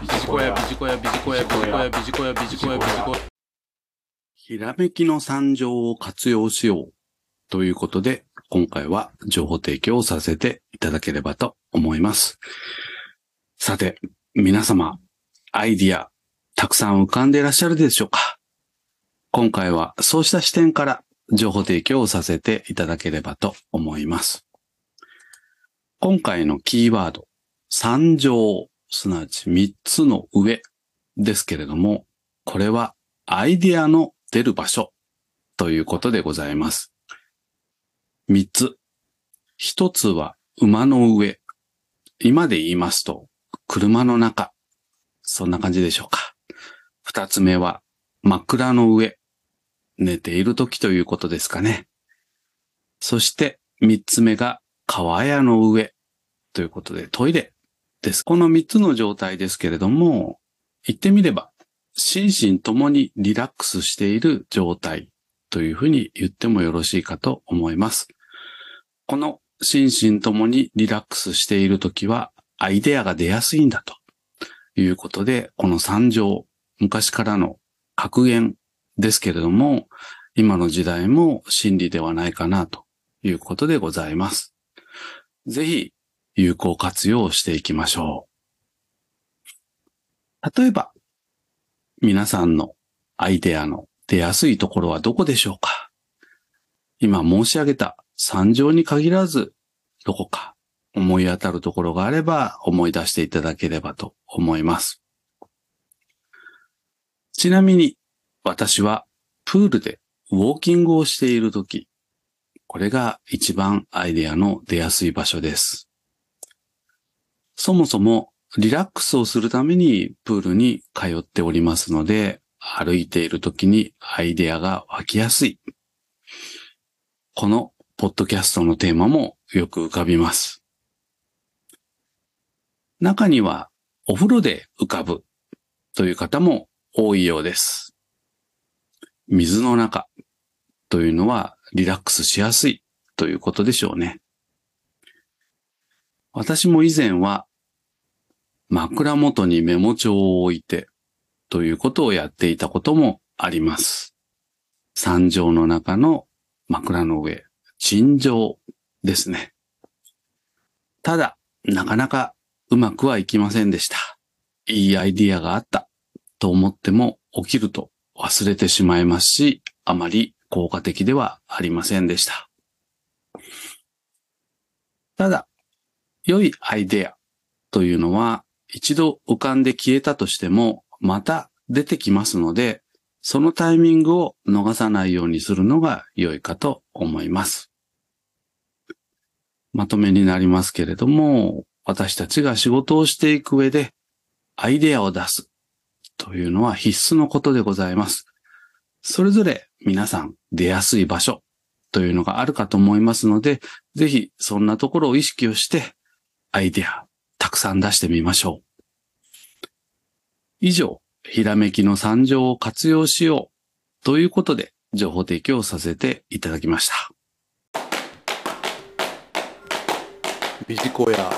ビジコヤ、ビジコヤ、ビジコヤ、ビジコヤ、ビジコヤ、ビジコヤ、ビジコヤ。ひらめきの参上を活用しようということで、今回は情報提供をさせていただければと思います。さて、皆様、アイディア、たくさん浮かんでいらっしゃるでしょうか？今回はそうした視点から情報提供をさせていただければと思います。今回のキーワード、参上、すなわち3つの上ですけれども、これはアイディアの出る場所ということでございます。3つ。1つは馬の上。今で言いますと、車の中。そんな感じでしょうか。2つ目は枕の上。寝ている時ということですかね。そして3つ目が川屋の上ということでトイレです。この3つの状態ですけれども、言ってみれば心身ともにリラックスしている状態というふうに言ってもよろしいかと思います。この心身ともにリラックスしているときはアイデアが出やすいんだということで、この三条、昔からの格言ですけれども、今の時代も真理ではないかなということでございます。ぜひ有効活用していきましょう。例えば、皆さんのアイデアの出やすいところはどこでしょうか？今申し上げた三条に限らず、どこか思い当たるところがあれば思い出していただければと思います。ちなみに、私はプールでウォーキングをしているとき、これが一番アイデアの出やすい場所です。そもそもリラックスをするためにプールに通っておりますので、歩いている時にアイデアが湧きやすい。このポッドキャストのテーマもよく浮かびます。中にはお風呂で浮かぶという方も多いようです。水の中というのはリラックスしやすいということでしょうね。私も以前は枕元にメモ帳を置いてということをやっていたこともあります。三条の中の枕の上、陳情ですね。ただ、なかなかうまくはいきませんでした。いいアイディアがあったと思っても起きると忘れてしまいますし、あまり効果的ではありませんでした。ただ、良いアイデアというのは一度浮かんで消えたとしてもまた出てきますので、そのタイミングを逃さないようにするのが良いかと思います。まとめになりますけれども、私たちが仕事をしていく上でアイデアを出すというのは必須のことでございます。それぞれ皆さん出やすい場所というのがあるかと思いますので、ぜひそんなところを意識をしてアイデアたくさん出してみましょう。以上、ひらめきの参上を活用しようということで情報提供させていただきました。ビジコヤ、